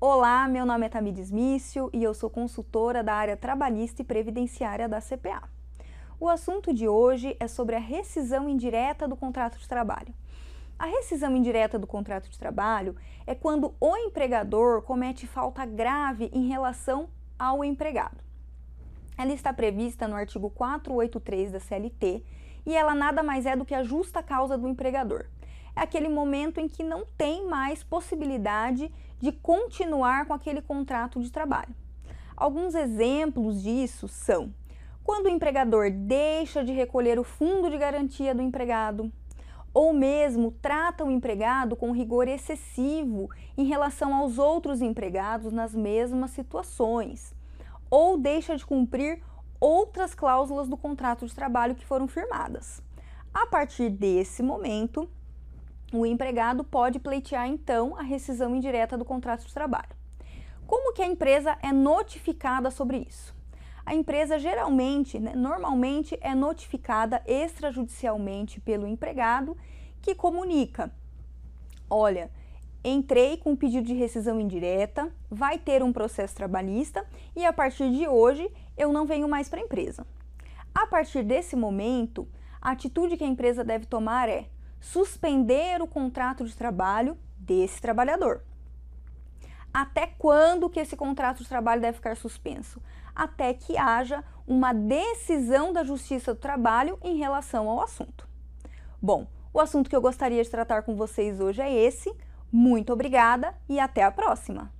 Olá, meu nome é Tamides Mício e eu sou consultora da área trabalhista e previdenciária da CPA. O assunto de hoje é sobre a rescisão indireta do contrato de trabalho. A rescisão indireta do contrato de trabalho é quando o empregador comete falta grave em relação ao empregado. Ela está prevista no artigo 483 da CLT e ela nada mais é do que a justa causa do empregador é aquele momento em que não tem mais possibilidade de continuar com aquele contrato de trabalho. Alguns exemplos disso são quando o empregador deixa de recolher o fundo de garantia do empregado, ou mesmo trata o empregado com rigor excessivo em relação aos outros empregados nas mesmas situações, ou deixa de cumprir outras cláusulas do contrato de trabalho que foram firmadas. A partir desse momento, o empregado pode pleitear então a rescisão indireta do contrato de trabalho. Como que a empresa é notificada sobre isso? A empresa geralmente, né, normalmente é notificada extrajudicialmente pelo empregado que comunica: olha, entrei com pedido de rescisão indireta, vai ter um processo trabalhista e a partir de hoje eu não venho mais para a empresa. A partir desse momento, a atitude que a empresa deve tomar é suspender o contrato de trabalho desse trabalhador. Até quando que esse contrato de trabalho deve ficar suspenso? Até que haja uma decisão da Justiça do Trabalho em relação ao assunto. Bom, o assunto que eu gostaria de tratar com vocês hoje é esse. Muito obrigada e até a próxima!